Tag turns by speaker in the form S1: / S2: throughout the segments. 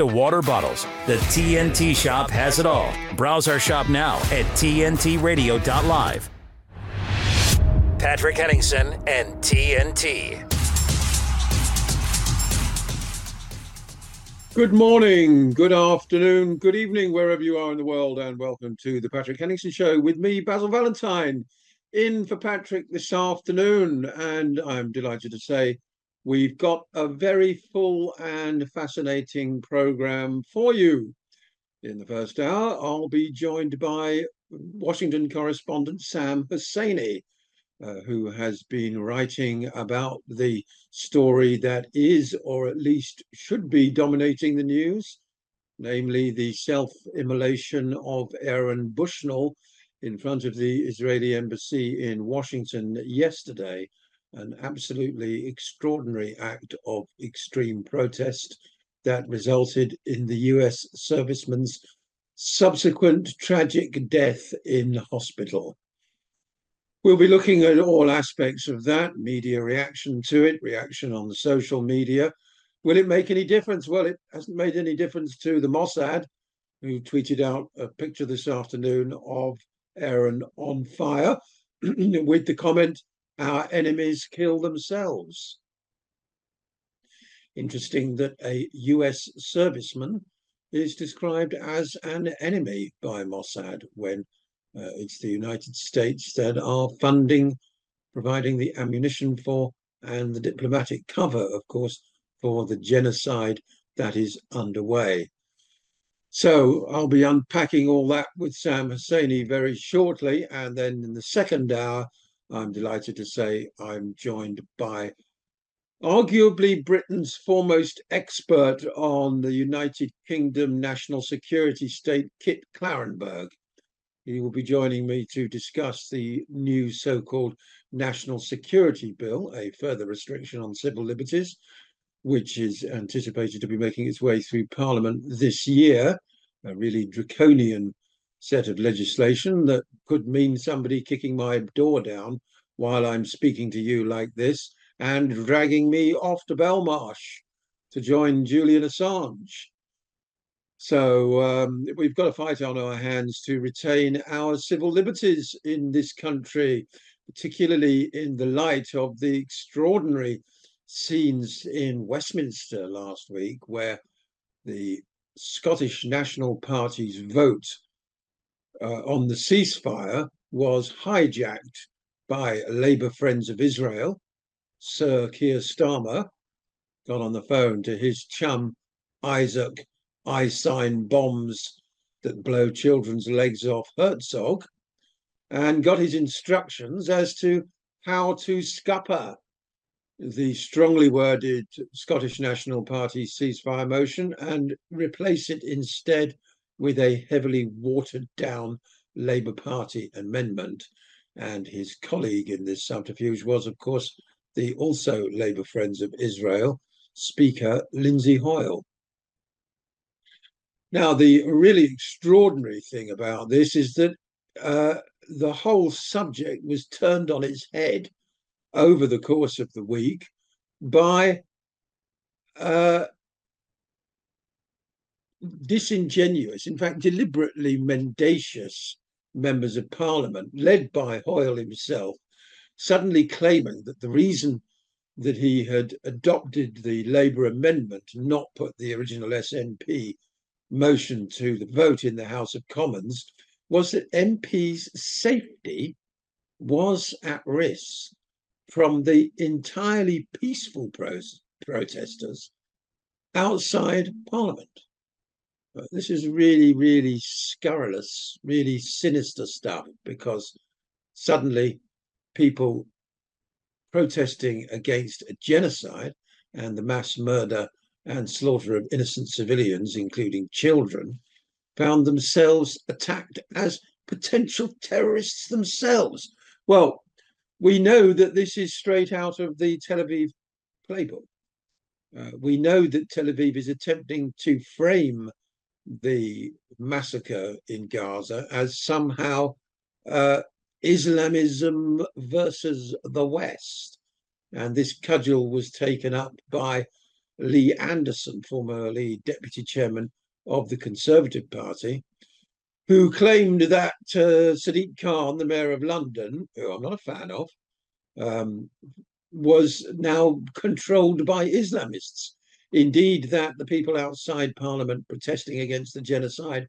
S1: to water bottles, the TNT shop has it all. Browse our shop now at TNTRadio.live. Patrick Henningsen and TNT.
S2: Good morning, good afternoon, good evening, wherever you are in the world, and welcome to the Patrick Henningsen Show with me, Basil Valentine, in for Patrick this afternoon. And I'm delighted to say we've got a very full and fascinating program for you. In the first hour, I'll be joined by Washington correspondent Sam Husseini, uh, who has been writing about the story that is, or at least should be, dominating the news, namely the self immolation of Aaron Bushnell in front of the Israeli embassy in Washington yesterday. An absolutely extraordinary act of extreme protest that resulted in the US serviceman's subsequent tragic death in hospital. We'll be looking at all aspects of that media reaction to it, reaction on the social media. Will it make any difference? Well, it hasn't made any difference to the Mossad, who tweeted out a picture this afternoon of Aaron on fire with the comment, Our enemies kill themselves. Interesting that a US serviceman is described as an enemy by Mossad when uh, it's the United States that are funding, providing the ammunition for, and the diplomatic cover, of course, for the genocide that is underway. So I'll be unpacking all that with Sam Husseini very shortly. And then in the second hour, I'm delighted to say I'm joined by arguably Britain's foremost expert on the United Kingdom national security state, Kit Klarenberg. He will be joining me to discuss the new so called National Security Bill, a further restriction on civil liberties, which is anticipated to be making its way through Parliament this year. A really draconian set of legislation that could mean somebody kicking my door down while I'm speaking to you like this and dragging me off to Belmarsh to join Julian Assange. So um, we've got a fight on our hands to retain our civil liberties in this country, particularly in the light of the extraordinary scenes in Westminster last week, where the Scottish National Party's vote uh, on the ceasefire was hijacked by Labour Friends of Israel. Sir Keir Starmer got on the phone to his chum Isaac I sign bombs that blow children's legs off Herzog and got his instructions as to how to scupper the strongly worded Scottish National Party ceasefire motion and replace it instead with a heavily watered down Labour Party amendment. And his colleague in this subterfuge was, of course, the also Labour Friends of Israel Speaker Lindsay Hoyle. Now, the really extraordinary thing about this is that uh, the whole subject was turned on its head over the course of the week by uh, disingenuous, in fact, deliberately mendacious members of parliament, led by Hoyle himself, suddenly claiming that the reason that he had adopted the Labour amendment, and not put the original SNP motion to the vote in the House of Commons was that MPs' safety was at risk from the entirely peaceful protesters outside Parliament. But this is really, really scurrilous, really sinister stuff because suddenly people protesting against a genocide and the mass murder and slaughter of innocent civilians, including children, found themselves attacked as potential terrorists themselves. Well, we know that this is straight out of the Tel Aviv playbook. Uh, we know that Tel Aviv is attempting to frame the massacre in Gaza as somehow uh, Islamism versus the West. And this cudgel was taken up by Lee Anderson, formerly deputy chairman of the Conservative Party, who claimed that uh, Sadiq Khan, the mayor of London, who I'm not a fan of, um, was now controlled by Islamists. Indeed, that the people outside Parliament protesting against the genocide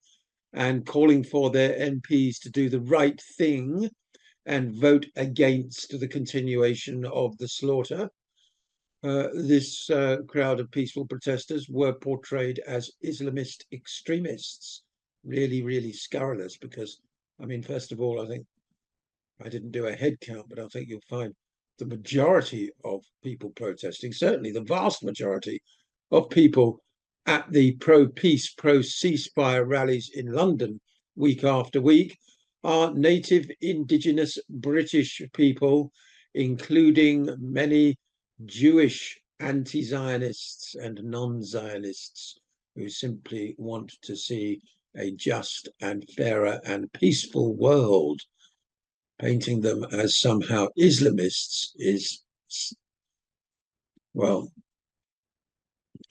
S2: and calling for their MPs to do the right thing and vote against the continuation of the slaughter. Uh, this uh, crowd of peaceful protesters were portrayed as Islamist extremists. Really, really scurrilous because, I mean, first of all, I think I didn't do a head count, but I think you'll find the majority of people protesting, certainly the vast majority of people at the pro peace, pro ceasefire rallies in London week after week are native indigenous British people, including many Jewish anti Zionists and non Zionists who simply want to see a just and fairer and peaceful world. Painting them as somehow Islamists is, well,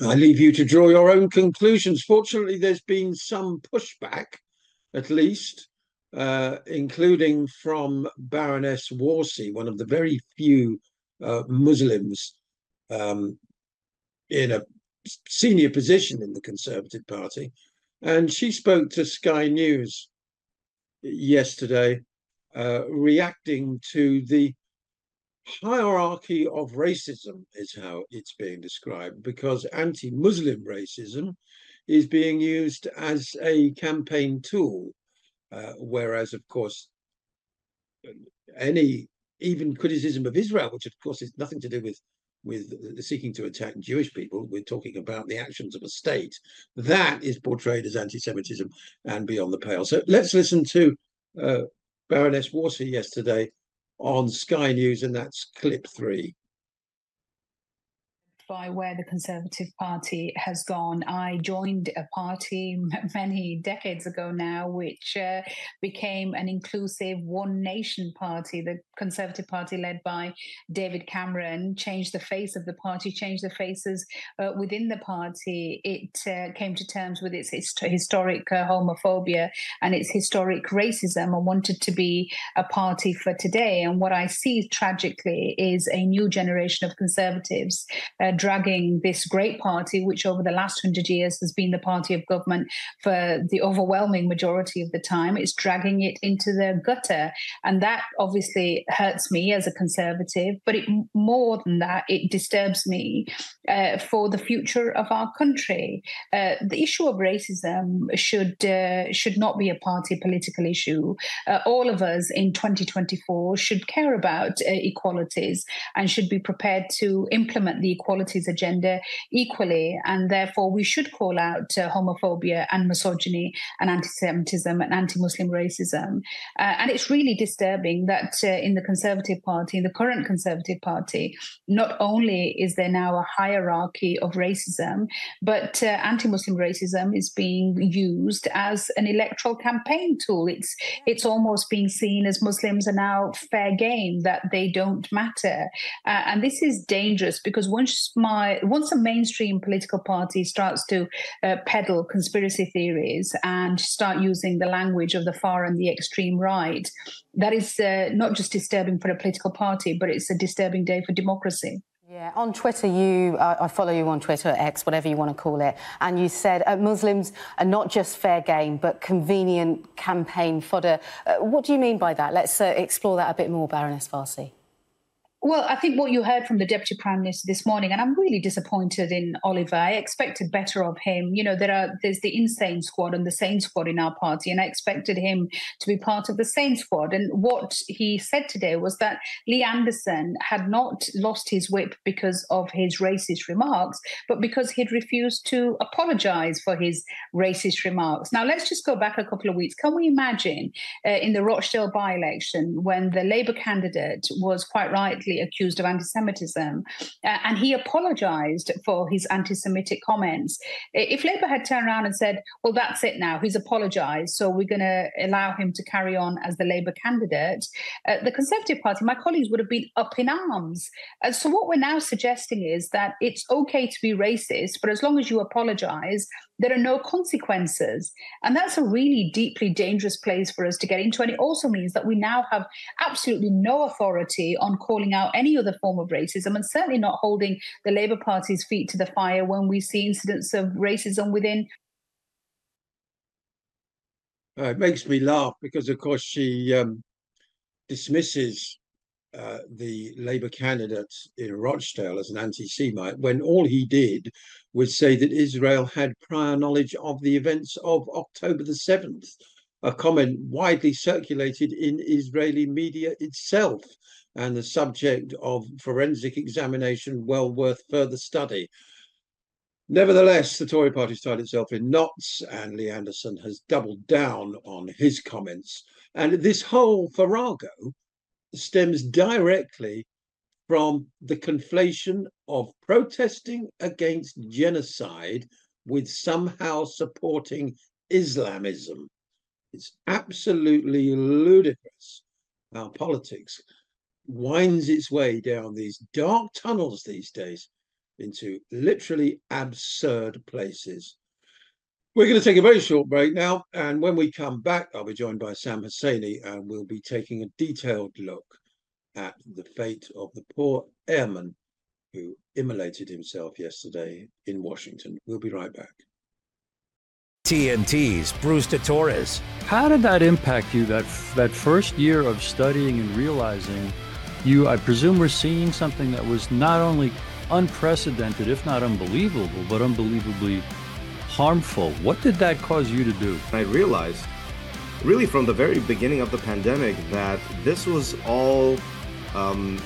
S2: I leave you to draw your own conclusions. Fortunately, there's been some pushback, at least, uh, including from Baroness Warsi, one of the very few uh, Muslims um, in a senior position in the Conservative Party. And she spoke to Sky News yesterday, uh, reacting to the hierarchy of racism is how it's being described because anti-Muslim racism is being used as a campaign tool, uh, whereas, of course, any even criticism of Israel, which of course is nothing to do with with seeking to attack Jewish people, we're talking about the actions of a state. That is portrayed as anti-Semitism and beyond the pale. So let's listen to uh, Baroness Warsi yesterday on Sky News, and that's clip three
S3: by where the Conservative Party has gone. I joined a party many decades ago now, which uh, became an inclusive One Nation party. The Conservative Party, led by David Cameron, changed the face of the party, changed the faces uh, within the party. It uh, came to terms with its hist- historic uh, homophobia and its historic racism and wanted to be a party for today. And what I see tragically is a new generation of conservatives uh, dragging this great party, which over the last hundred years has been the party of government for the overwhelming majority of the time, it's dragging it into the gutter. And that obviously hurts me as a conservative, but it, more than that, it disturbs me uh, for the future of our country. Uh, the issue of racism should uh, should not be a party political issue. Uh, all of us in 2024 should care about uh, equalities and should be prepared to implement the equality agenda equally. And therefore, we should call out uh, homophobia and misogyny and anti Semitism and anti Muslim racism. Uh, and it's really disturbing that uh, in the Conservative Party, in the current Conservative Party, not only is there now a hierarchy of racism, but uh, anti Muslim racism is being used as an electoral campaign tool. It's, it's almost being seen as Muslims are now fair game, that they don't matter. Uh, and this is dangerous because once my once a mainstream political party starts to uh, peddle conspiracy theories and start using the language of the far and the extreme right, that is uh, not just disturbing for a political party, but it's a disturbing day for democracy.
S4: Yeah, on Twitter, you uh, I follow you on Twitter, X, whatever you want to call it, and you said uh, Muslims are not just fair game, but convenient campaign fodder. Uh, what do you mean by that? Let's uh, explore that a bit more, Baroness Warsi.
S3: Well, I think what you heard from the Deputy Prime Minister this morning, and I'm really disappointed in Oliver. I expected better of him. You know, there are there's the insane squad and the sane squad in our party, and I expected him to be part of the sane squad. And what he said today was that Lee Anderson had not lost his whip because of his racist remarks, but because he'd refused to apologise for his racist remarks. Now, let's just go back a couple of weeks. Can we imagine uh, in the Rochdale by-election when the Labour candidate was quite rightly accused of anti Semitism. Uh, and he apologized for his anti Semitic comments. If Labour had turned around and said, well, that's it now, he's apologized, so we're going to allow him to carry on as the Labour candidate, uh, the Conservative Party, my colleagues would have been up in arms. Uh, so what we're now suggesting is that it's okay to be racist, but as long as you apologize, there are no consequences. And that's a really deeply dangerous place for us to get into. And it also means that we now have absolutely no authority on calling out any other form of racism and certainly not holding the Labour Party's feet to the fire when we see incidents of racism within.
S2: Uh, it makes me laugh because, of course, she um, dismisses uh, the Labour candidate in Rochdale as an anti Semite when all he did was say that Israel had prior knowledge of the events of October the 7th, a comment widely circulated in Israeli media itself and the subject of forensic examination well worth further study. Nevertheless, the Tory party tied itself in knots, and Lee Anderson has doubled down on his comments. And this whole farrago stems directly from the conflation of protesting against genocide with somehow supporting Islamism. It's absolutely ludicrous how politics winds its way down these dark tunnels these days into literally absurd places. We're going to take a very short break now, and when we come back, I'll be joined by Sam Husseini, and we'll be taking a detailed look at the fate of the poor airman who immolated himself yesterday in Washington. We'll be right back.
S1: TNT's Bruce de Torres.
S5: How did that impact you? That that first year of studying and realizing, you I presume were seeing something that was not only unprecedented, if not unbelievable, but unbelievably harmful. What did that cause you to do?
S6: I realized, really from the very beginning of the pandemic, that this was all um,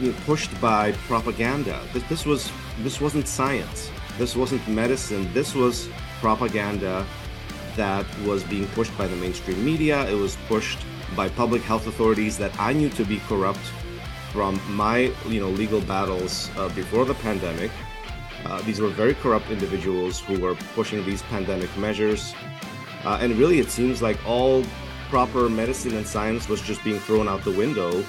S6: you know, pushed by propaganda. This, this was this wasn't science. This wasn't medicine. This was propaganda that was being pushed by the mainstream media. It was pushed by public health authorities that I knew to be corrupt from my you know legal battles uh, before the pandemic uh, these were very corrupt individuals who were pushing these pandemic measures. Uh, and really, it seems like all proper medicine and science was just being thrown out the window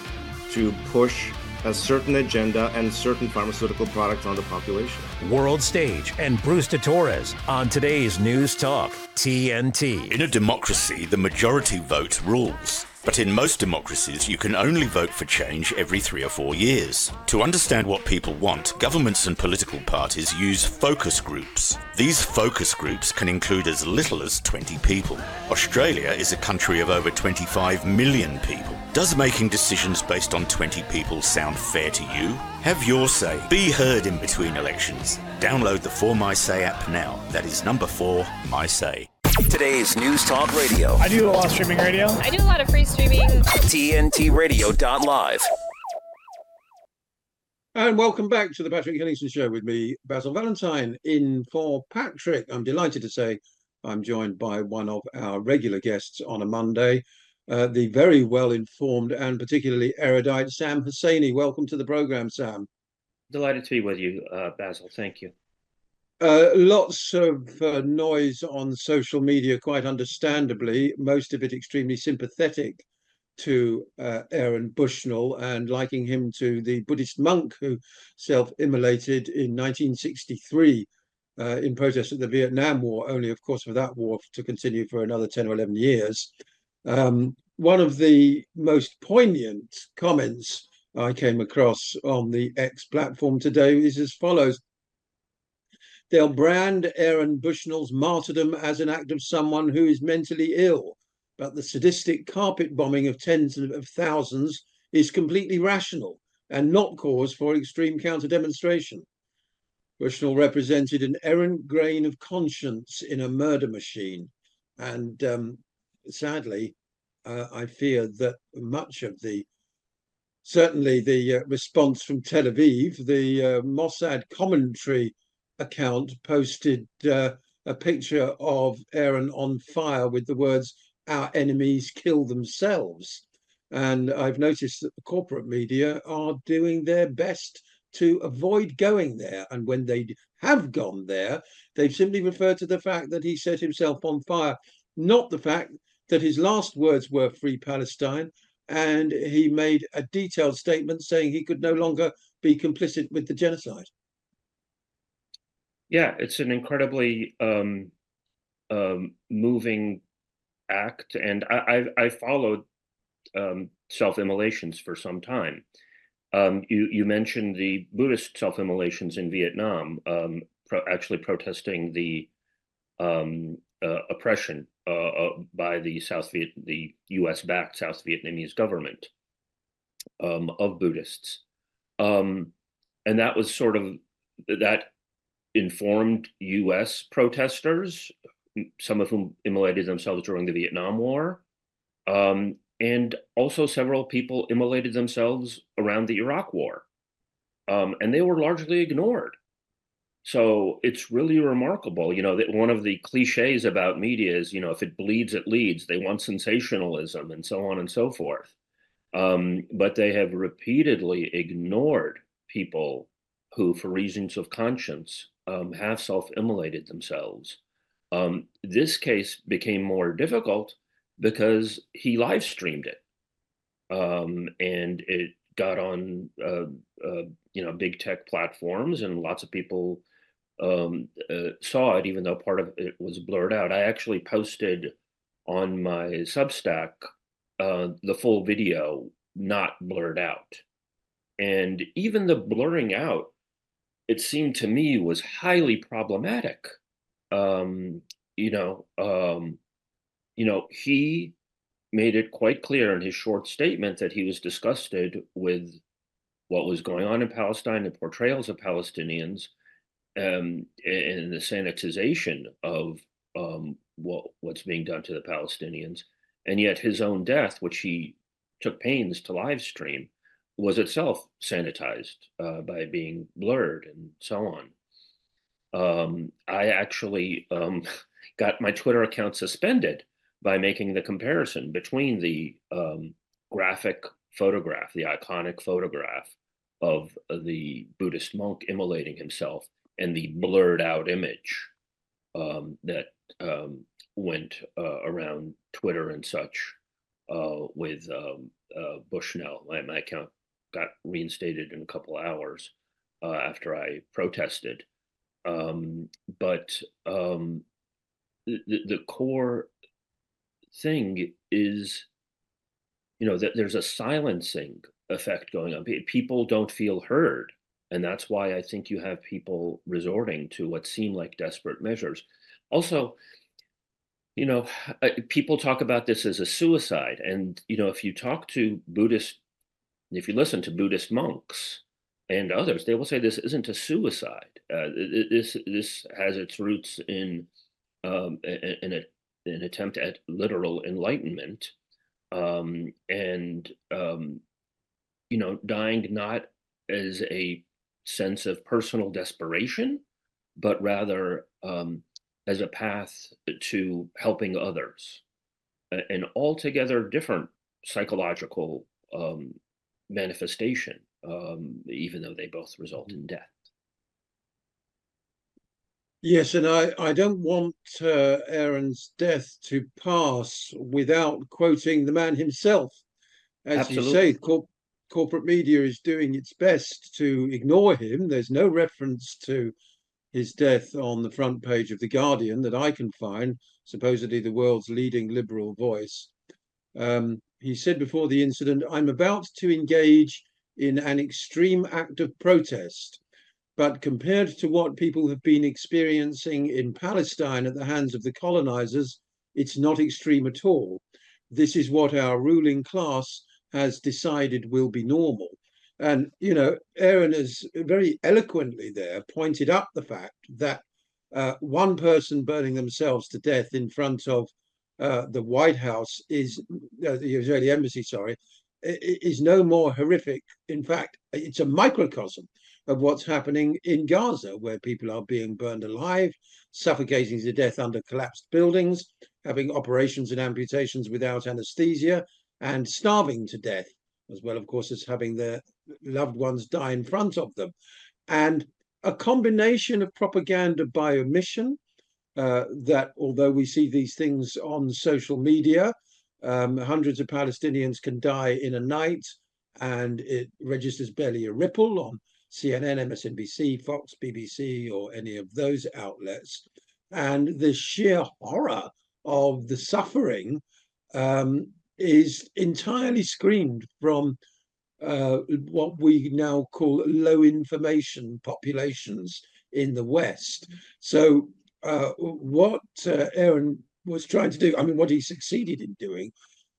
S6: to push a certain agenda and certain pharmaceutical products on the population.
S1: World Stage and Bruce de Torres on today's News Talk, TNT.
S7: In a democracy, the majority vote rules. But in most democracies, you can only vote for change every three or four years. To understand what people want, governments and political parties use focus groups. These focus groups can include as little as 20 people. Australia is a country of over 25 million people. Does making decisions based on 20 people sound fair to you? Have your say. Be heard in between elections. Download the For My Say app now. That is number 4, My Say.
S1: Today's News Talk Radio.
S8: I do a lot of streaming radio.
S9: I do a lot of free streaming.
S1: TNTRadio.live.
S2: And welcome back to the Patrick Henningsen Show with me, Basil Valentine, in for Patrick. I'm delighted to say I'm joined by one of our regular guests on a Monday, uh, the very well informed and particularly erudite Sam Husseini. Welcome to the program, Sam.
S10: Delighted to be with you, uh, Basil. Thank you.
S2: Uh, lots of uh, noise on social media, quite understandably, most of it extremely sympathetic to uh, Aaron Bushnell and liking him to the Buddhist monk who self immolated in 1963 uh, in protest of the Vietnam War, only, of course, for that war to continue for another 10 or 11 years. Um, one of the most poignant comments I came across on the X platform today is as follows They'll brand Aaron Bushnell's martyrdom as an act of someone who is mentally ill, but the sadistic carpet bombing of tens of thousands is completely rational and not cause for extreme counter demonstration. Bushnell represented an errant grain of conscience in a murder machine. And um, sadly, uh, I fear that much of the certainly the uh, response from Tel Aviv, the uh, Mossad commentary account posted uh, a picture of Aaron on fire with the words, Our enemies kill themselves. And I've noticed that the corporate media are doing their best to avoid going there. And when they have gone there, they've simply referred to the fact that he set himself on fire, not the fact that his last words were free Palestine. And he made a detailed statement saying he could no longer be complicit with the genocide.
S10: Yeah, it's an incredibly um, um, moving act, and I, I, I followed um, self-immolations for some time. Um, you you mentioned the Buddhist self-immolations in Vietnam, um, pro actually protesting the um, uh, oppression uh, uh, by the South Viet the U.S.-backed South Vietnamese government of Buddhists, and that was sort of that informed U.S. protesters, some of whom immolated themselves during the Vietnam War, um, and also several people immolated themselves around the Iraq War, um, and they were largely ignored. So it's really remarkable, you know, that one of the cliches about media is, you know, if it bleeds, it leads. They want sensationalism and so on and so forth. Um, but they have repeatedly ignored people who, for reasons of conscience, um, have self-immolated themselves. Um, this case became more difficult because he live streamed it, um, and it got on uh, uh, you know big tech platforms, and lots of people um, uh, saw it, even though part of it was blurred out. I actually posted on my Substack uh, the full video, not blurred out, and even the blurring out it seemed to me was highly problematic. Um, you know, um, you know, he made it quite clear in his short statement that he was disgusted with what was going on in Palestine, and portrayals of Palestinians, um, and the sanitization of um, what what's being done to the Palestinians, and yet his own death, which he took pains to live stream, was itself sanitized uh, by being blurred and so on. Um, I actually um, got my Twitter account suspended by making the comparison between the um, graphic photograph, the iconic photograph of the Buddhist monk immolating himself, and the blurred out image um, that um, went uh, around Twitter and such uh, with um, uh, Bushnell. My, my account got reinstated in a couple hours uh, after I protested. Um, but um, the, the core thing is, you know, that there's a silencing effect going on. People don't feel heard. And that's why I think you have people resorting to what seem like desperate measures. Also, you know, people talk about this as a suicide. And, you know, if you talk to Buddhist if you listen to Buddhist monks and others, they will say this isn't a suicide. Uh, this this has its roots in um, in a, an attempt at literal enlightenment, um, and um, you know, dying not as a sense of personal desperation, but rather um, as a path to helping others, an altogether different psychological um, manifestation, um, even though they both result in death.
S2: Yes, and I, I don't want uh, Aaron's death to pass without quoting the man himself. As Absolutely. you say, cor corporate media is doing its best to ignore him. There's no reference to his death on the front page of The Guardian that I can find, supposedly the world's leading liberal voice. Um, he said before the incident, I'm about to engage in an extreme act of protest. But compared to what people have been experiencing in Palestine at the hands of the colonizers, it's not extreme at all. This is what our ruling class has decided will be normal. And, you know, Aaron has very eloquently there pointed up the fact that uh, one person burning themselves to death in front of uh, the White House is uh, the Israeli embassy, sorry, is no more horrific. In fact, it's a microcosm of what's happening in Gaza, where people are being burned alive, suffocating to death under collapsed buildings, having operations and amputations without anesthesia, and starving to death, as well, of course, as having their loved ones die in front of them. And a combination of propaganda by omission, uh, that although we see these things on social media, um, hundreds of Palestinians can die in a night, and it registers barely a ripple on CNN, MSNBC, Fox, BBC, or any of those outlets. And the sheer horror of the suffering um, is entirely screened from uh, what we now call low information populations in the West. So, uh, what uh, Aaron was trying to do, I mean, what he succeeded in doing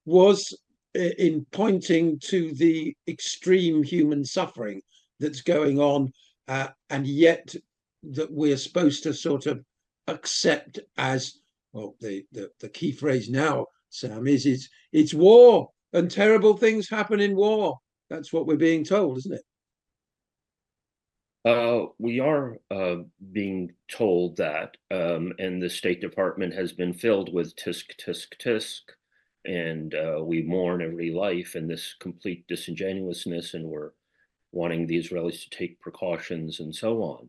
S2: was in pointing to the extreme human suffering that's going on, uh, and yet that we're supposed to sort of accept as well. The, the the key phrase now, Sam, is it's it's war and terrible things happen in war. That's what we're being told, isn't it?
S10: Uh, we are uh, being told that, um, and the State Department has been filled with tisk, tisk, tisk, and uh, we mourn every life and this complete disingenuousness, and we're wanting the Israelis to take precautions and so on.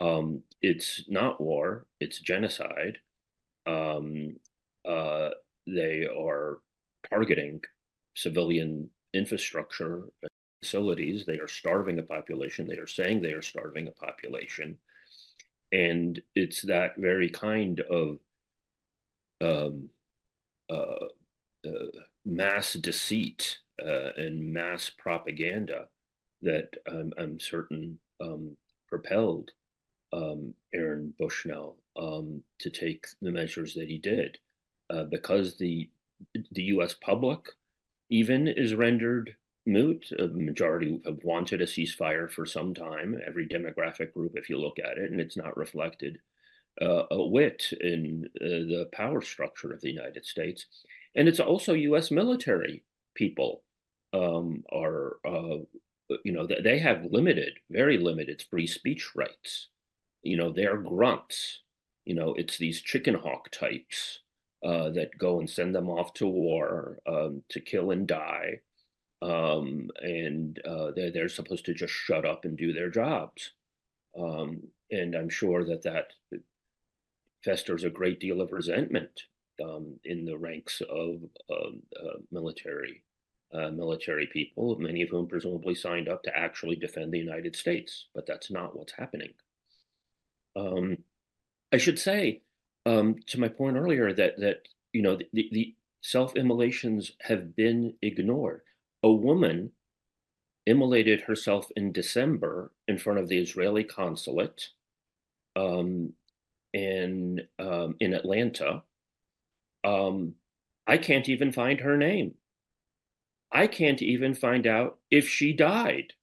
S10: Um, it's not war, it's genocide. Um, uh, they are targeting civilian infrastructure facilities. They are starving a population. They are saying they are starving a population. And it's that very kind of um, uh, uh, mass deceit uh, and mass propaganda that I'm certain um, propelled um, Aaron Bushnell um, to take the measures that he did, uh, because the the U.S. public even is rendered moot. A majority have wanted a ceasefire for some time. Every demographic group, if you look at it, and it's not reflected uh, a whit in uh, the power structure of the United States, and it's also U.S. military people um, are uh, uh, you know, they have limited, very limited free speech rights. You know, they're grunts. You know, it's these chicken hawk types uh, that go and send them off to war um, to kill and die. Um, and uh, they're, they're supposed to just shut up and do their jobs. Um, and I'm sure that that festers a great deal of resentment um, in the ranks of uh, military uh, military people, many of whom presumably signed up to actually defend the United States, but that's not what's happening. Um, I should say, um, to my point earlier, that that you know the, the self-immolations have been ignored. A woman immolated herself in December in front of the Israeli consulate um, in um, in Atlanta. Um, I can't even find her name. I can't even find out if she died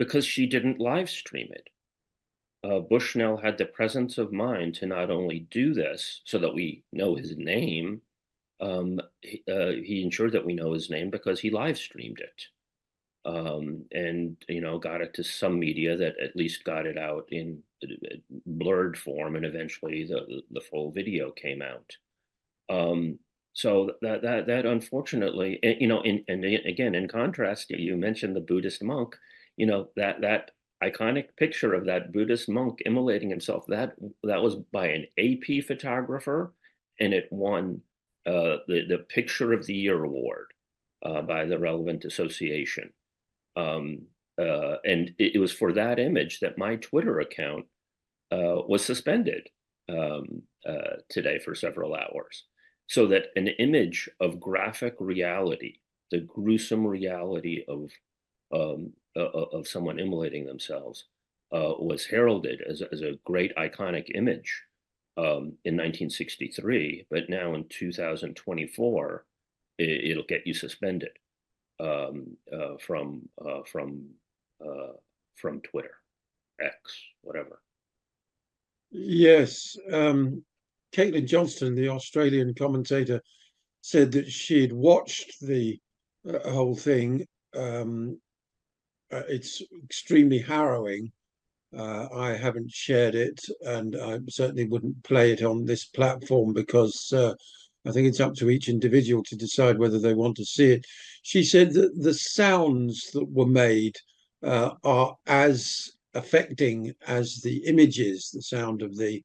S10: because she didn't live stream it. Uh, Bushnell had the presence of mind to not only do this so that we know his name, um, he, uh, he, ensured that we know his name because he live streamed it. Um, and you know got it to some media that at least got it out in uh, blurred form and eventually the the full video came out um, so that that that unfortunately, eh, you know, in, and again, in contrast, you mentioned the Buddhist monk. You know that that iconic picture of that Buddhist monk immolating himself. That that was by an AP photographer, and it won uh, the the Picture of the Year award uh, by the relevant association. Um, uh, and it, it, was for that image that my Twitter account uh, was suspended um, uh, today for several hours so that an image of graphic reality, the gruesome reality of um, uh, of someone immolating themselves, was heralded as, as a great iconic image um, in 1963, but now in 2024, it, will get you suspended um, uh, from uh, from uh, from Twitter, X, whatever.
S2: Yes, um, Caitlin Johnstone, the Australian commentator, said that she had watched the uh, whole thing. Um, uh, it's extremely harrowing. Uh, I haven't shared it, and I certainly wouldn't play it on this platform because uh, I think it's up to each individual to decide whether they want to see it. She said that the sounds that were made uh, are as affecting as the images, the sound of the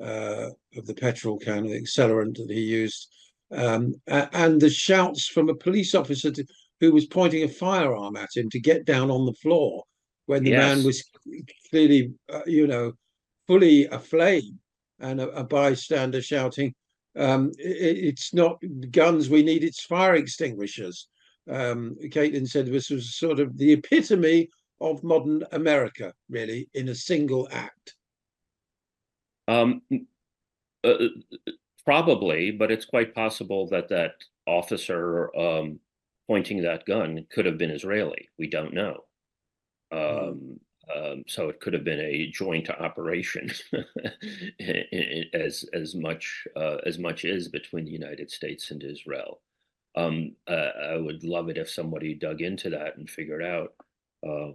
S2: uh, of the petrol can, the accelerant that he used, um, and the shouts from a police officer to, who was pointing a firearm at him to get down on the floor when the yes. man was clearly, uh, you know, fully aflame, and a, a bystander shouting, um, it, "It's not guns we need; it's fire extinguishers." Um, Caitlin said this was sort of the epitome of modern America, really, in a single act.
S10: Um, uh, probably, but it's quite possible that that officer um, pointing that gun could have been Israeli. We don't know. Mm-hmm. Um, um, so it could have been a joint operation, as as much uh, as much is between the United States and Israel. Um, uh, I would love it if somebody dug into that and figured out uh,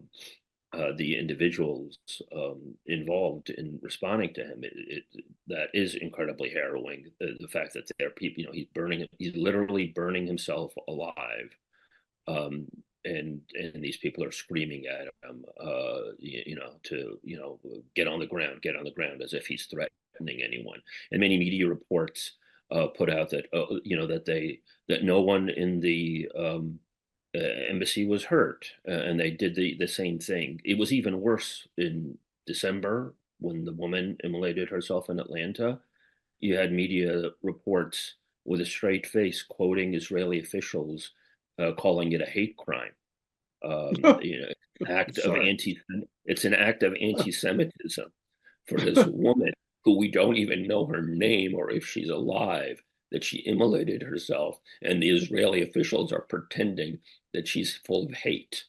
S10: uh, the individuals um, involved in responding to him. It, it, that is incredibly harrowing. The, the, fact that there are people, you know, he's burning, he's literally burning himself alive. Um, and and these people are screaming at him, uh, you, you, know, to you know, get on the ground, get on the ground, as if he's threatening anyone. And many media reports uh, put out that uh, you know that they that no one in the um, uh, embassy was hurt, and they did the the same thing. It was even worse in December when the woman immolated herself in Atlanta. You had media reports with a straight face quoting Israeli officials, uh, calling it a hate crime. Um, you know, act of anti. It's an act of anti-Semitism for this woman who we don't even know her name or if she's alive that she immolated herself, and the Israeli officials are pretending that she's full of hate.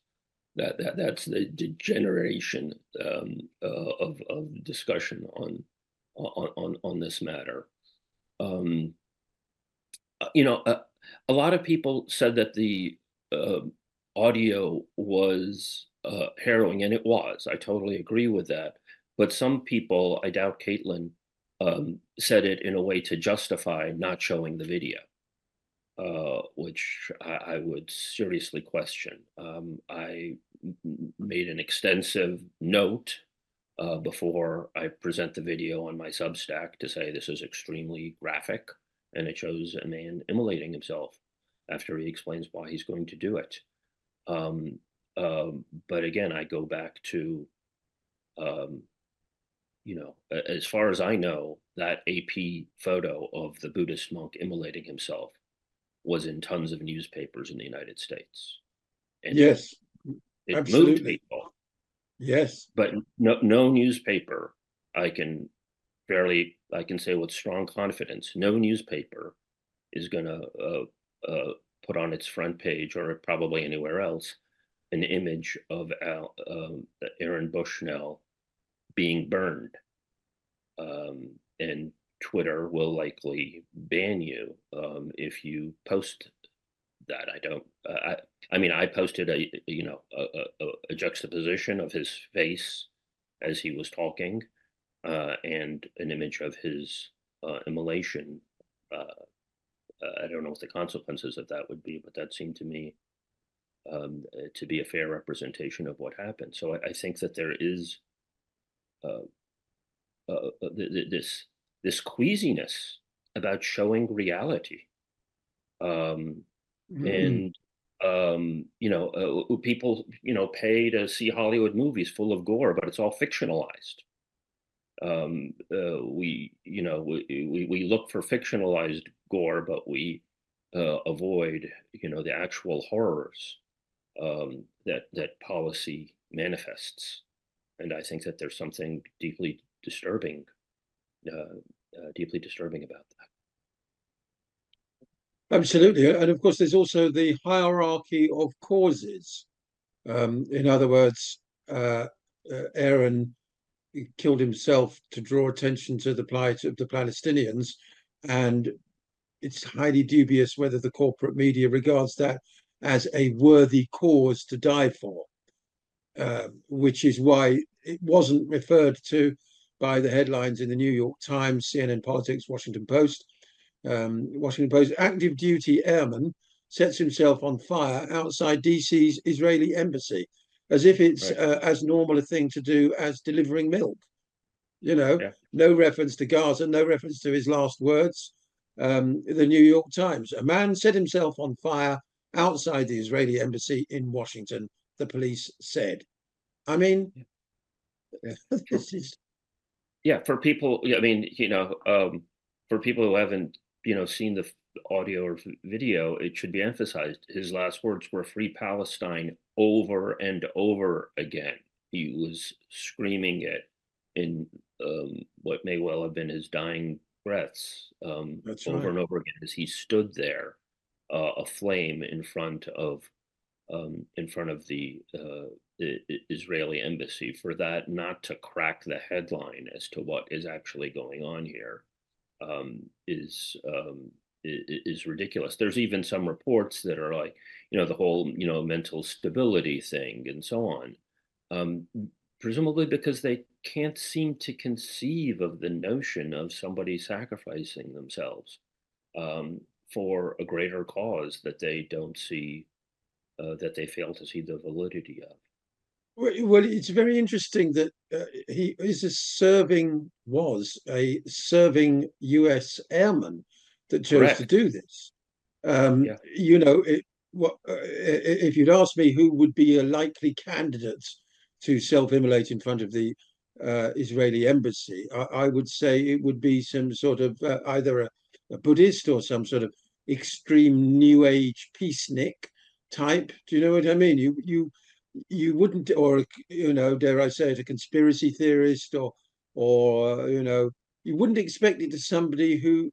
S10: That, that that's the degeneration um, uh, of, of discussion on on on, on this matter. Um, uh, you know, uh, a lot of people said that the uh, audio was uh, harrowing, and it was. I totally agree with that. But some people, I doubt Caitlin, um, said it in a way to justify not showing the video, uh, which I, I, would seriously question. Um, I made an extensive note uh, before I present the video on my Substack to say this is extremely graphic and it shows a man immolating himself after he explains why he's going to do it. Um, um but again, I go back to um, you know, as far as I know, that AP photo of the Buddhist monk immolating himself was in tons of newspapers in the United States.
S2: And yes,
S10: it, it moved people.
S2: Yes,
S10: but no, no newspaper I can fairly I can say with strong confidence, no newspaper is going to uh, uh, put on its front page or probably anywhere else an image of Al, um, Aaron Bushnell being burned. Um, and Twitter will likely ban you um, if you post that. I don't. Uh, I, I mean, I posted a you know a, a, a, juxtaposition of his face as he was talking, uh, and an image of his uh, immolation. Uh, uh, I don't know what the consequences of that would be, but that seemed to me um, to be a fair representation of what happened. So I, I think that there is uh, this this queasiness about showing reality, um, mm. and um, you know, uh, people you know pay to see Hollywood movies full of gore, but it's all fictionalized. Um, uh, we you know we, we, we look for fictionalized gore, but we uh, avoid you know the actual horrors um, that that policy manifests and I think that there's something deeply disturbing, uh, uh, deeply disturbing about
S2: that. Absolutely, and of course, there's also the hierarchy of causes. Um, in other words, uh, uh Aaron killed himself to draw attention to the plight of the Palestinians, and it's highly dubious whether the corporate media regards that as a worthy cause to die for. Um, which is why it wasn't referred to by the headlines in the New York Times, CNN Politics, Washington Post, um, Washington Post, active duty airman sets himself on fire outside DC's Israeli embassy, as if it's right. uh, as normal a thing to do as delivering milk. You know, yeah. no reference to Gaza, no reference to his last words. Um, the New York Times, a man set himself on fire outside the Israeli embassy in Washington, the police said. I mean,
S10: this is. Yeah, for people, I mean, you know, um, for people who haven't, you know, seen the audio or video, it should be emphasized his last words were free Palestine over and over again. He was screaming it in um, what may well have been his dying breaths um, over right. and over again as he stood there, uh, aflame in front of um, in front of the, uh, the Israeli embassy. For that not to crack the headline as to what is actually going on here um, is um, is ridiculous. There's even some reports that are like, you know, the whole, you know, mental stability thing and so on. Um, presumably because they can't seem to conceive of the notion of somebody sacrificing themselves um, for a greater cause that they don't see, uh, that they fail to see the validity of.
S2: Well, it's very interesting that uh, he is a serving, was a serving U.S. airman that chose Correct. to do this. Um, yeah. You know, it, what, uh, if you'd asked me who would be a likely candidate to self-immolate in front of the uh, Israeli embassy, I, I, would say it would be some sort of uh, either a, a, Buddhist or some sort of extreme New Age peacenik type. Do you know what I mean? You you you wouldn't, or you know, dare I say it, a conspiracy theorist, or or you know, you wouldn't expect it to somebody who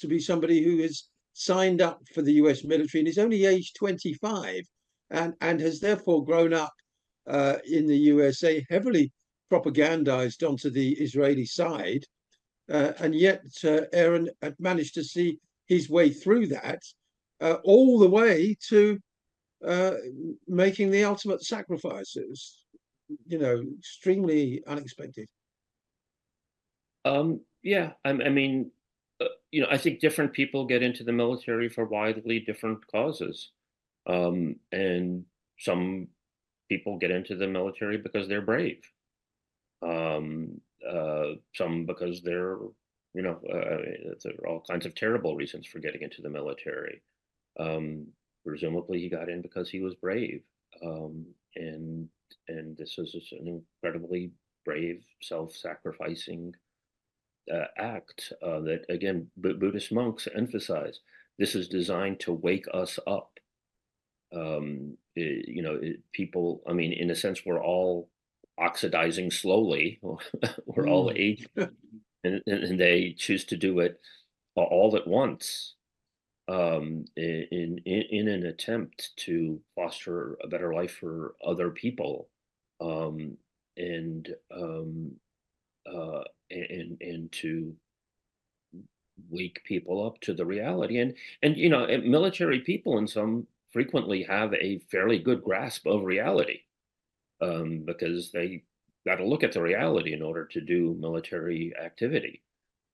S2: to be somebody who has signed up for the U.S. military and is only age 25, and and has therefore grown up uh, in the USA, heavily propagandized onto the Israeli side, uh, and yet uh, Aaron had managed to see his way through that uh, all the way to uh, making the ultimate sacrifices. You know, extremely unexpected.
S10: Um, yeah, I, I mean, you know, I think different people get into the military for widely different causes, um, and some people get into the military because they're brave. Um, uh, some because they're, you know, uh, there are all kinds of terrible reasons for getting into the military. Um, presumably, he got in because he was brave, um, and and this is an incredibly brave, self-sacrificing uh, act uh, that, again, B- Buddhist monks emphasize. This is designed to wake us up um, it, you know, it, people, I mean, in a sense, we're all oxidizing slowly, we're mm. all aging, and, and, they choose to do it all at once um, in, in, in an attempt to foster a better life for other people. Um, and um, uh, and and to wake people up to the reality and and you know military people in some frequently have a fairly good grasp of reality um, because they got to look at the reality in order to do military activity.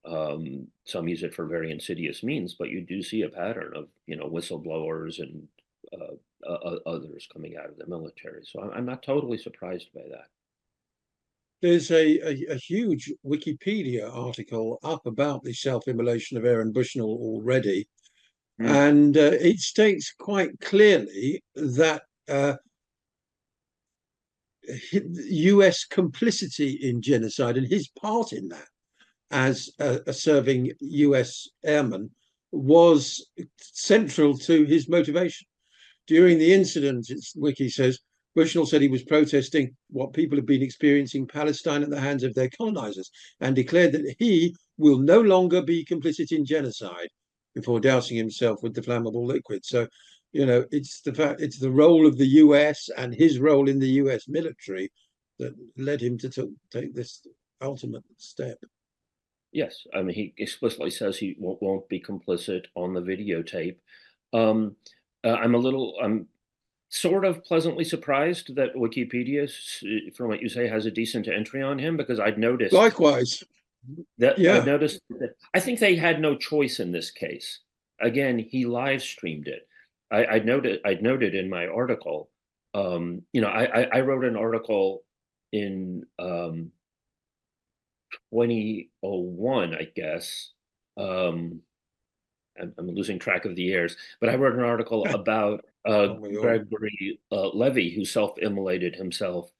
S10: Um, some use it for very insidious means, but you do see a pattern of you know whistleblowers and uh, uh, others coming out of the military. So I'm not totally surprised by that.
S2: There's a, a, a huge Wikipedia article up about the self-immolation of Aaron Bushnell already. Mm. And uh, it states quite clearly that uh, US complicity in genocide and his part in that as a, a serving US airman was central to his motivation. During the incident, it's Wiki says, Bushnell said he was protesting what people have been experiencing Palestine at the hands of their colonizers and declared that he will no longer be complicit in genocide before dousing himself with the flammable liquid. So, you know, it's the fact it's the role of the U.S. and his role in the U.S. military that led him to t- take this ultimate step.
S10: Yes, I mean he explicitly says he won't, won't be complicit on the videotape. Um, uh, I'm a little, I'm sort of pleasantly surprised that Wikipedia, from what you say, has a decent entry on him because I'd noticed.
S2: Likewise.
S10: That
S2: Yeah.
S10: I noticed. That, I think they had no choice in this case. Again, he live streamed it. I, I noted. I noted in my article. Um, you know, I, I, I wrote an article in um, 2001, I guess. Um, I'm, I'm losing track of the years, but I wrote an article about uh,
S2: Oh,
S10: Gregory uh, Levey, who self-immolated himself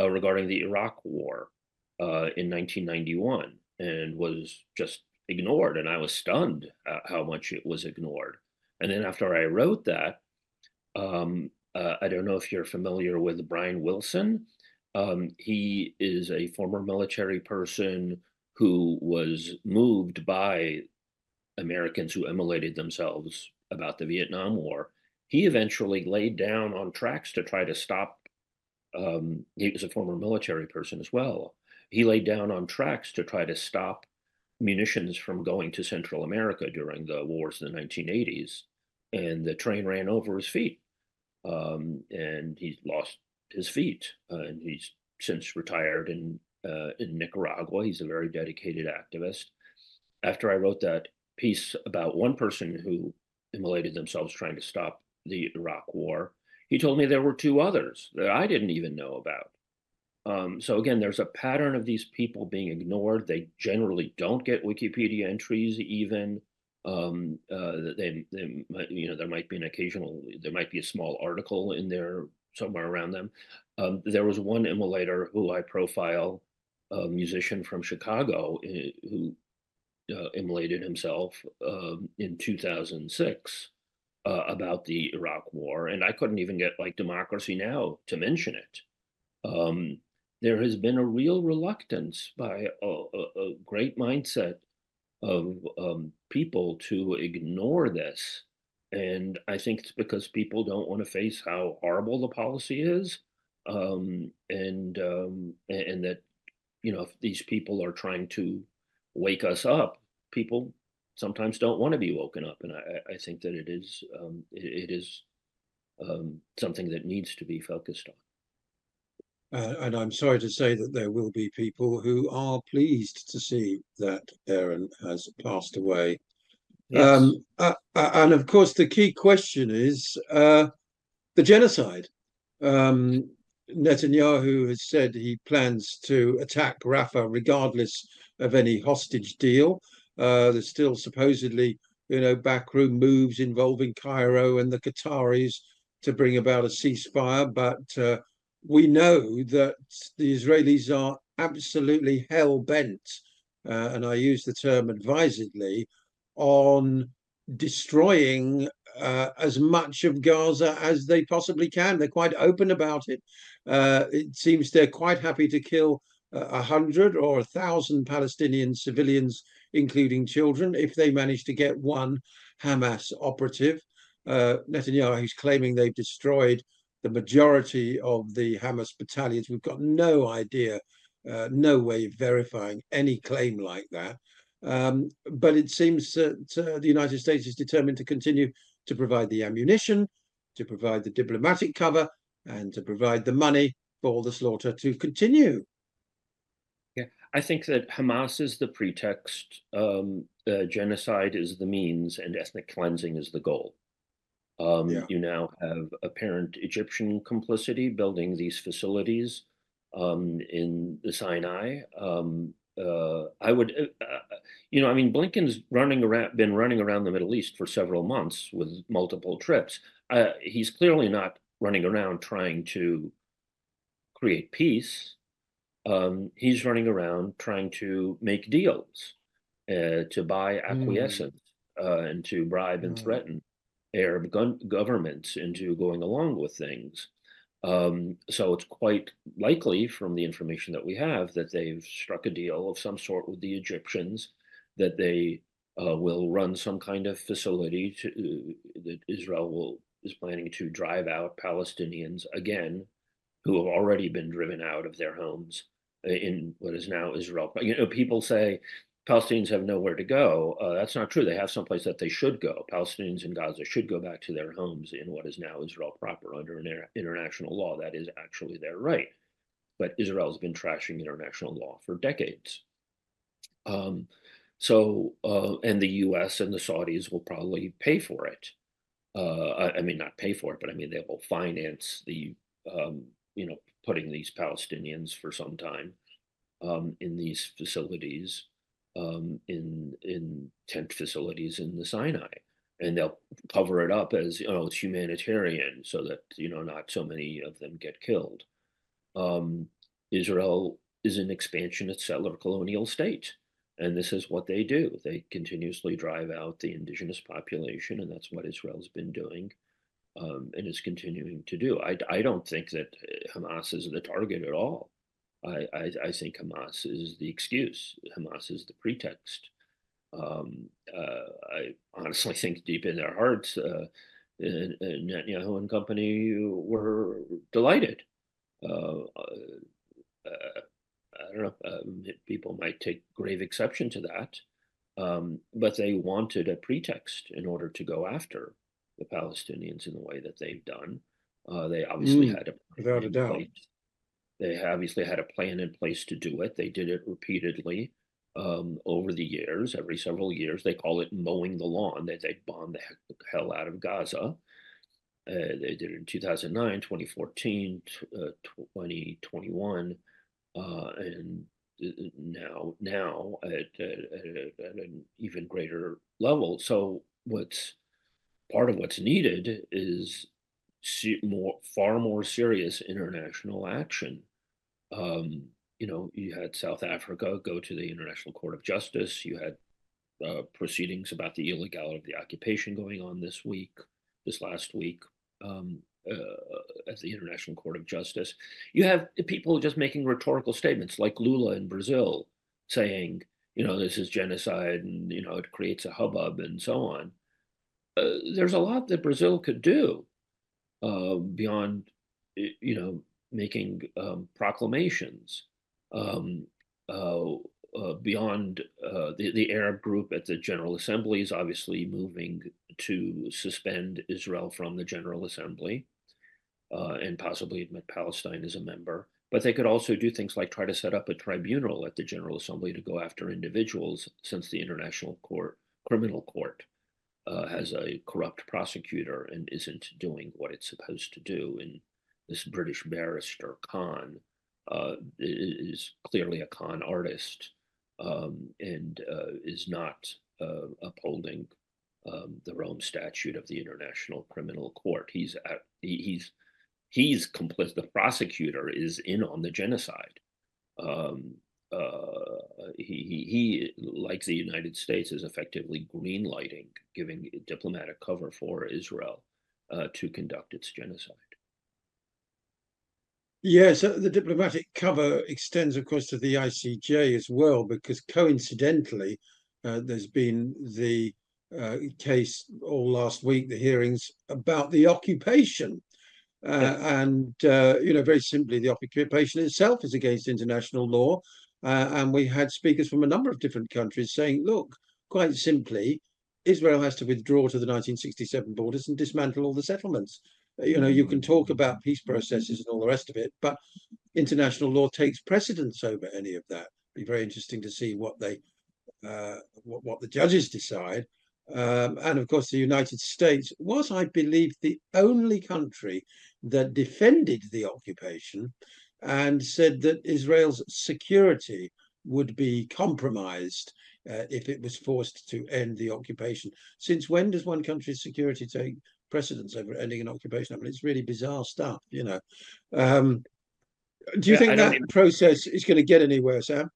S10: uh, regarding the Iraq War uh, in 1991 and was just ignored. And I was stunned at how much it was ignored. And then after I wrote that, um, uh, I don't know if you're familiar with Brian Willson. Um, he is a former military person who was moved by Americans who immolated themselves about the Vietnam War. He eventually laid down on tracks to try to stop. Um, he was a former military person as well. He laid down on tracks to try to stop munitions from going to Central America during the wars in the 1980s, and the train ran over his feet, um, and he lost his feet, uh, and he's since retired in uh, in Nicaragua. He's a very dedicated activist. After I wrote that piece about one person who immolated themselves trying to stop the Iraq War, he told me there were two others that I didn't even know about. Um, so again, there's a pattern of these people being ignored. They generally don't get Wikipedia entries, even. Um, uh, they, they might, you know, there might be an occasional, there might be a small article in there somewhere around them. Um, there was one immolator who I profile, a musician from Chicago, uh, who uh, immolated himself um, in 2006 uh, about the Iraq War, and I couldn't even get like Democracy Now to mention it. Um, there has been a real reluctance by a, a, a great mindset of um, people to ignore this. And I think it's because people don't want to face how horrible the policy is, um, and um, and that you know if these people are trying to wake us up, people sometimes don't want to be woken up, and I, I- think that it is um, it, it is um, something that needs to be focused on.
S2: Uh, and I'm sorry to say that there will be people who are pleased to see that Aaron has passed away. Um, uh, uh, and of course, the key question is uh, the genocide. Um, Netanyahu has said he plans to attack Rafah regardless of any hostage deal. Uh, there's still supposedly, you know, backroom moves involving Cairo and the Qataris to bring about a ceasefire, but uh, we know that the Israelis are absolutely hell bent, uh, and I use the term advisedly, on destroying uh, as much of Gaza as they possibly can. They're quite open about it. Uh, it seems they're quite happy to kill uh, a hundred or a thousand Palestinian civilians, including children, if they manage to get one Hamas operative. Uh, Netanyahu is claiming they've destroyed the majority of the Hamas battalions. We've got no idea, uh, no way of verifying any claim like that. Um, but it seems that uh, the United States is determined to continue to provide the ammunition, to provide the diplomatic cover, and to provide the money for the slaughter to continue.
S10: I think that Hamas is the pretext, um, uh, genocide is the means, and ethnic cleansing is the goal. Um,
S2: Yeah.
S10: You now have apparent Egyptian complicity building these facilities um, in the Sinai. Um, uh, I would, uh, uh, you know, I mean, Blinken's running around, been running around the Middle East for several months with multiple trips. Uh, he's clearly not running around trying to create peace. Um, he's running around trying to make deals, uh, to buy acquiescence, uh, and to bribe and
S2: Mm.
S10: threaten Arab gun- governments into going along with things. Um, so it's quite likely, from the information that we have, that they've struck a deal of some sort with the Egyptians, that they uh, will run some kind of facility to, that Israel will is planning to drive out Palestinians again, who have already been driven out of their homes in what is now Israel. You know, people say Palestinians have nowhere to go. Uh, that's not true. They have someplace that they should go. Palestinians in Gaza should go back to their homes in what is now Israel proper under inter- international law. That is actually their right. But Israel has been trashing international law for decades. Um, so, uh, and the U.S. and the Saudis will probably pay for it. Uh, I, I, mean, not pay for it, but I mean they will finance the, um, you know, putting these Palestinians for some time um, in these facilities, um, in in tent facilities in the Sinai, and they'll cover it up as you know it's humanitarian, so that you know not so many of them get killed. Um, Israel is an expansionist settler colonial state. And this is what they do. They continuously drive out the indigenous population, and that's what Israel's been doing um, and is continuing to do. I, I don't think that uh, Hamas is the target at all. I, I, I think Hamas is the excuse, Hamas is the pretext. Um, uh, I honestly think deep in their hearts, uh, Netanyahu and company were delighted. Uh, uh I don't know, um, people might take grave exception to that, um, but they wanted a pretext in order to go after the Palestinians in the way that they've done. Uh, they obviously
S2: mm,
S10: had a
S2: without a doubt.
S10: Place. They obviously had a plan in place to do it. They did it repeatedly um, over the years, every several years. They call it mowing the lawn. They they bombed the hell out of Gaza. Uh, they did it in 2009, 2014, uh, 2021 uh, and uh, now now at, at, at, at, an even greater level. So what's part of what's needed is more far more serious international action. Um, you know, you had South Africa go to the International Court of Justice. You had uh, proceedings about the illegality of the occupation going on this week, this last week. Um, uh, at the International Court of Justice. You have people just making rhetorical statements like Lula in Brazil saying, you know, this is genocide and, you know, it creates a hubbub and so on. Uh, there's a lot that Brazil could do uh, beyond, you know, making um, proclamations. Um, uh, uh, beyond the, the Arab group at the General Assembly is obviously moving to suspend Israel from the General Assembly and possibly admit Palestine as a member. But they could also do things like try to set up a tribunal at the General Assembly to go after individuals, since the International Court, Criminal Court, uh, has a corrupt prosecutor and isn't doing what it's supposed to do. And this British barrister Khan uh, is clearly a con artist um, and uh, is not uh, upholding um, the Rome Statute of the International Criminal Court. He's at, he, he's he's complicit. The prosecutor is in on the genocide. Um, uh, he, he, he, like the United States, is effectively greenlighting, giving diplomatic cover for Israel uh, to conduct its genocide.
S2: Yes, the diplomatic cover extends, of course, to the ICJ as well, because coincidentally, uh, there's been the uh, case all last week, the hearings about the occupation uh, and uh, you know, very simply, the occupation itself is against international law. Uh, and we had speakers from a number of different countries saying, look, quite simply, Israel has to withdraw to the 1967 borders and dismantle all the settlements. You know, you can talk about peace processes and all the rest of it, but international law takes precedence over any of that. It'd be very interesting to see what they, uh, what, what the judges decide. Um, and of course, the United States was, I believe, the only country that defended the occupation and said that Israel's security would be compromised uh, if it was forced to end the occupation. Since when does one country's security take precedence over ending an occupation? I mean, it's really bizarre stuff, you know. Um, do you yeah, think that even... process is going to get anywhere, Sam?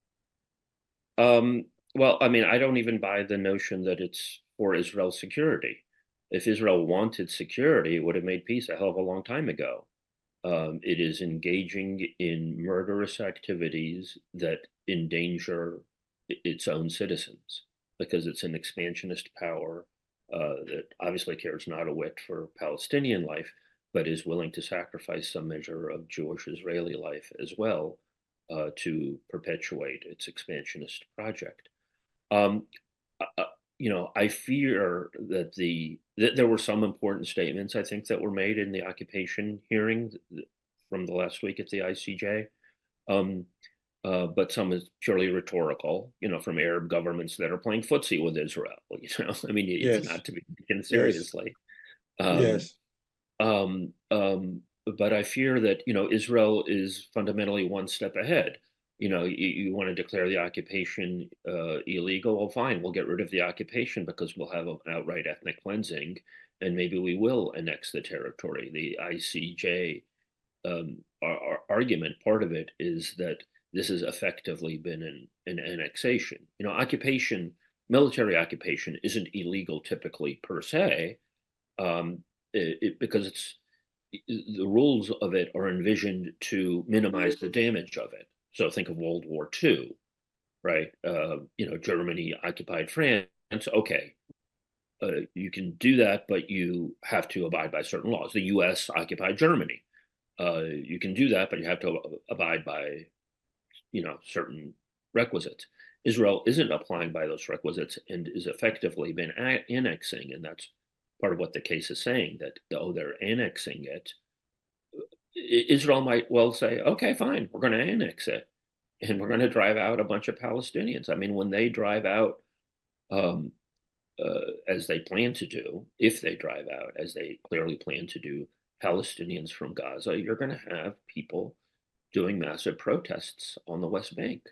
S10: Um, well, I mean, I don't even buy the notion that it's for Israel's security if Israel wanted security, it would have made peace a hell of a long time ago. Um, it is engaging in murderous activities that endanger its own citizens because it's an expansionist power uh, that obviously cares not a whit for Palestinian life, but is willing to sacrifice some measure of Jewish Israeli life as well uh, to perpetuate its expansionist project. Um, you know, I fear that the that there were some important statements I think that were made in the occupation hearing from the last week at the ICJ. Um, uh, but some is purely rhetorical, you know, from Arab governments that are playing footsie with Israel. You know, I mean, it's yes. not to be taken seriously.
S2: Yes. Um, yes.
S10: Um, um, but I fear that you know Israel is fundamentally one step ahead. You know, you, you want to declare the occupation uh, illegal. Well, fine, we'll get rid of the occupation because we'll have an outright ethnic cleansing, and maybe we will annex the territory. The ICJ um, our, our argument, part of it is that this has effectively been an, an annexation. You know, occupation, military occupation isn't illegal typically per se, um, it, it, because it's the rules of it are envisioned to minimize the damage of it. So think of World War II, right? Uh, you know, Germany occupied France. Okay, uh, you can do that, but you have to abide by certain laws. The U.S. occupied Germany. Uh, you can do that, but you have to abide by you know certain requisites. Israel isn't applying by those requisites and is effectively been annexing, and that's part of what the case is saying that though they're annexing it, Israel might well say, okay, fine, we're going to annex it, and we're going to drive out a bunch of Palestinians. I mean, when they drive out, um, uh, as they plan to do, if they drive out, as they clearly plan to do, Palestinians from Gaza, you're going to have people doing massive protests on the West Bank.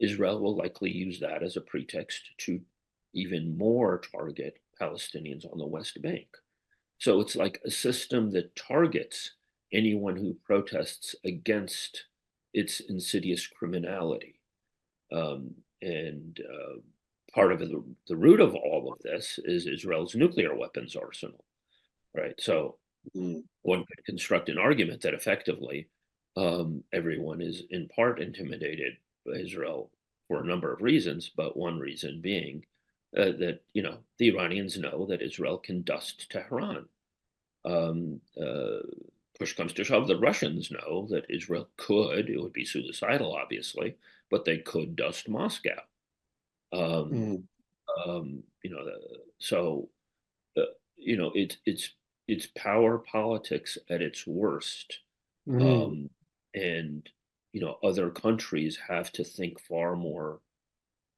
S10: Israel will likely use that as a pretext to even more target Palestinians on the West Bank. So it's like a system that targets anyone who protests against its insidious criminality. Um, and uh, part of the, the root of all of this is Israel's nuclear weapons arsenal, right? So mm. one could construct an argument that effectively um, everyone is in part intimidated by Israel for a number of reasons, but one reason being uh, that you know the Iranians know that Israel can dust Tehran. Um, uh, push comes to shove, the Russians know that Israel could. It would be suicidal, obviously, but they could dust Moscow. Um, mm. um, you know, so uh, you know it's it's it's power politics at its worst. Mm and you know other countries have to think far more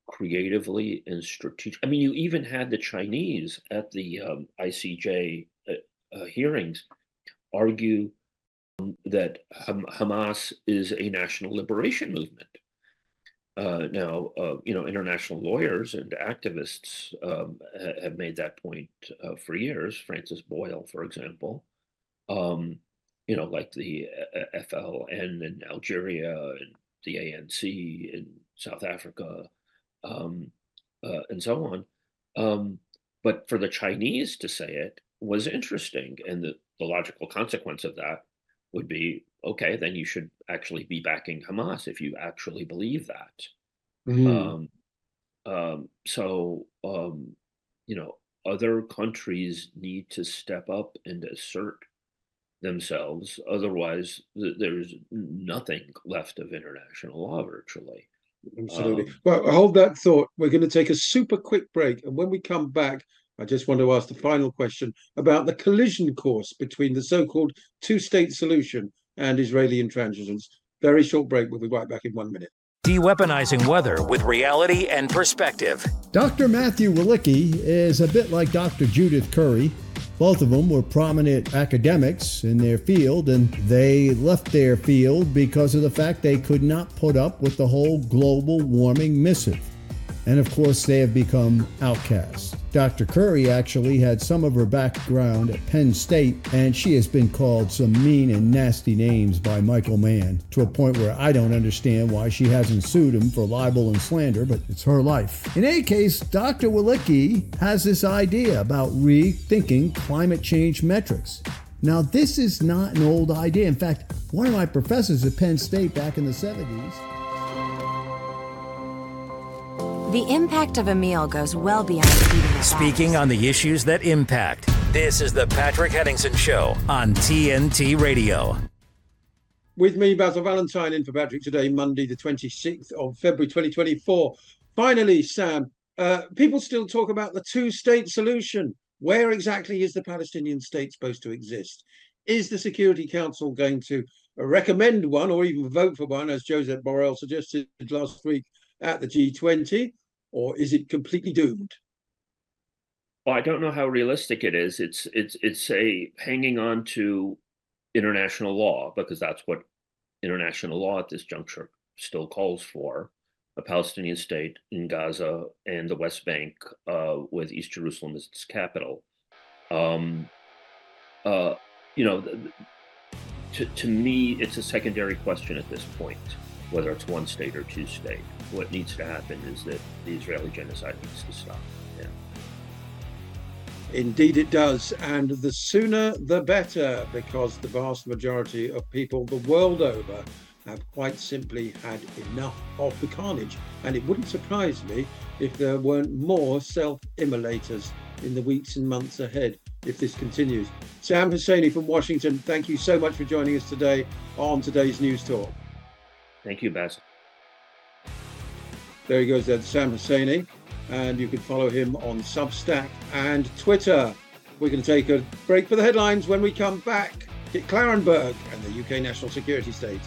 S10: creatively and strategic. I mean, you even had the Chinese at the um, ICJ uh, uh, hearings argue um, that Ham- Hamas is a national liberation movement. Uh, now, uh, you know, international lawyers and activists um, ha- have made that point uh, for years. Francis Boyle, for example. Um, you know, like the uh, FLN in Algeria and the ANC in South Africa, um, uh, and so on. Um, but for the Chinese to say it was interesting, and the, the logical consequence of that would be okay, then you should actually be backing Hamas if you actually believe that. Mm-hmm. Um, um, so, um, you know, other countries need to step up and assert themselves. Otherwise, th- there's nothing left of international law virtually.
S2: Absolutely. Um, well, hold that thought. We're going to take a super quick break. And when we come back, I just want to ask the final question about the collision course between the so called two state solution and Israeli intransigence. Very short break. We'll be right back in one minute.
S1: De-weaponizing weather with reality and perspective.
S8: Dr. Matthew Wielicki is a bit like Dr. Judith Curry. Both of them were prominent academics in their field, and they left their field because of the fact they could not put up with the whole global warming missive. And of course, they have become outcasts. Dr. Curry actually had some of her background at Penn State, and she has been called some mean and nasty names by Michael Mann to a point where I don't understand why she hasn't sued him for libel and slander, but it's her life. In any case, Dr. Wielicki has this idea about rethinking climate change metrics. Now, this is not an old idea. In fact, one of my professors at Penn State back in the 70s
S9: the impact of a meal goes well beyond eating
S1: Speaking on the issues that impact. This is the Patrick Henningsen Show on TNT Radio.
S2: With me, Basil Valentine, in for Patrick today, Monday, the 26th of February 2024. Finally, Sam, uh, people still talk about the two state solution. Where exactly is the Palestinian state supposed to exist? Is the Security Council going to recommend one or even vote for one, as Josep Borrell suggested last week at the G20, or is it completely doomed?
S10: Well, I don't know how realistic it is. It's it's it's a hanging on to international law because that's what international law at this juncture still calls for a Palestinian state in Gaza and the West Bank uh, with East Jerusalem as its capital. Um, uh, you know, to, to me, it's a secondary question at this point, whether it's one state or two state. What needs to happen is that the Israeli genocide needs to stop. Yeah.
S2: Indeed, it does. And the sooner the better, because the vast majority of people the world over have quite simply had enough of the carnage. And it wouldn't surprise me if there weren't more self immolators in the weeks and months ahead if this continues. Sam Husseini from Washington, thank you so much for joining us today on today's News Talk.
S10: Thank you, Baz.
S2: There he goes, then, Sam Husseini. And you can follow him on Substack and Twitter. We're going to take a break for the headlines when we come back. Kit Klarenberg and the UK National Security State.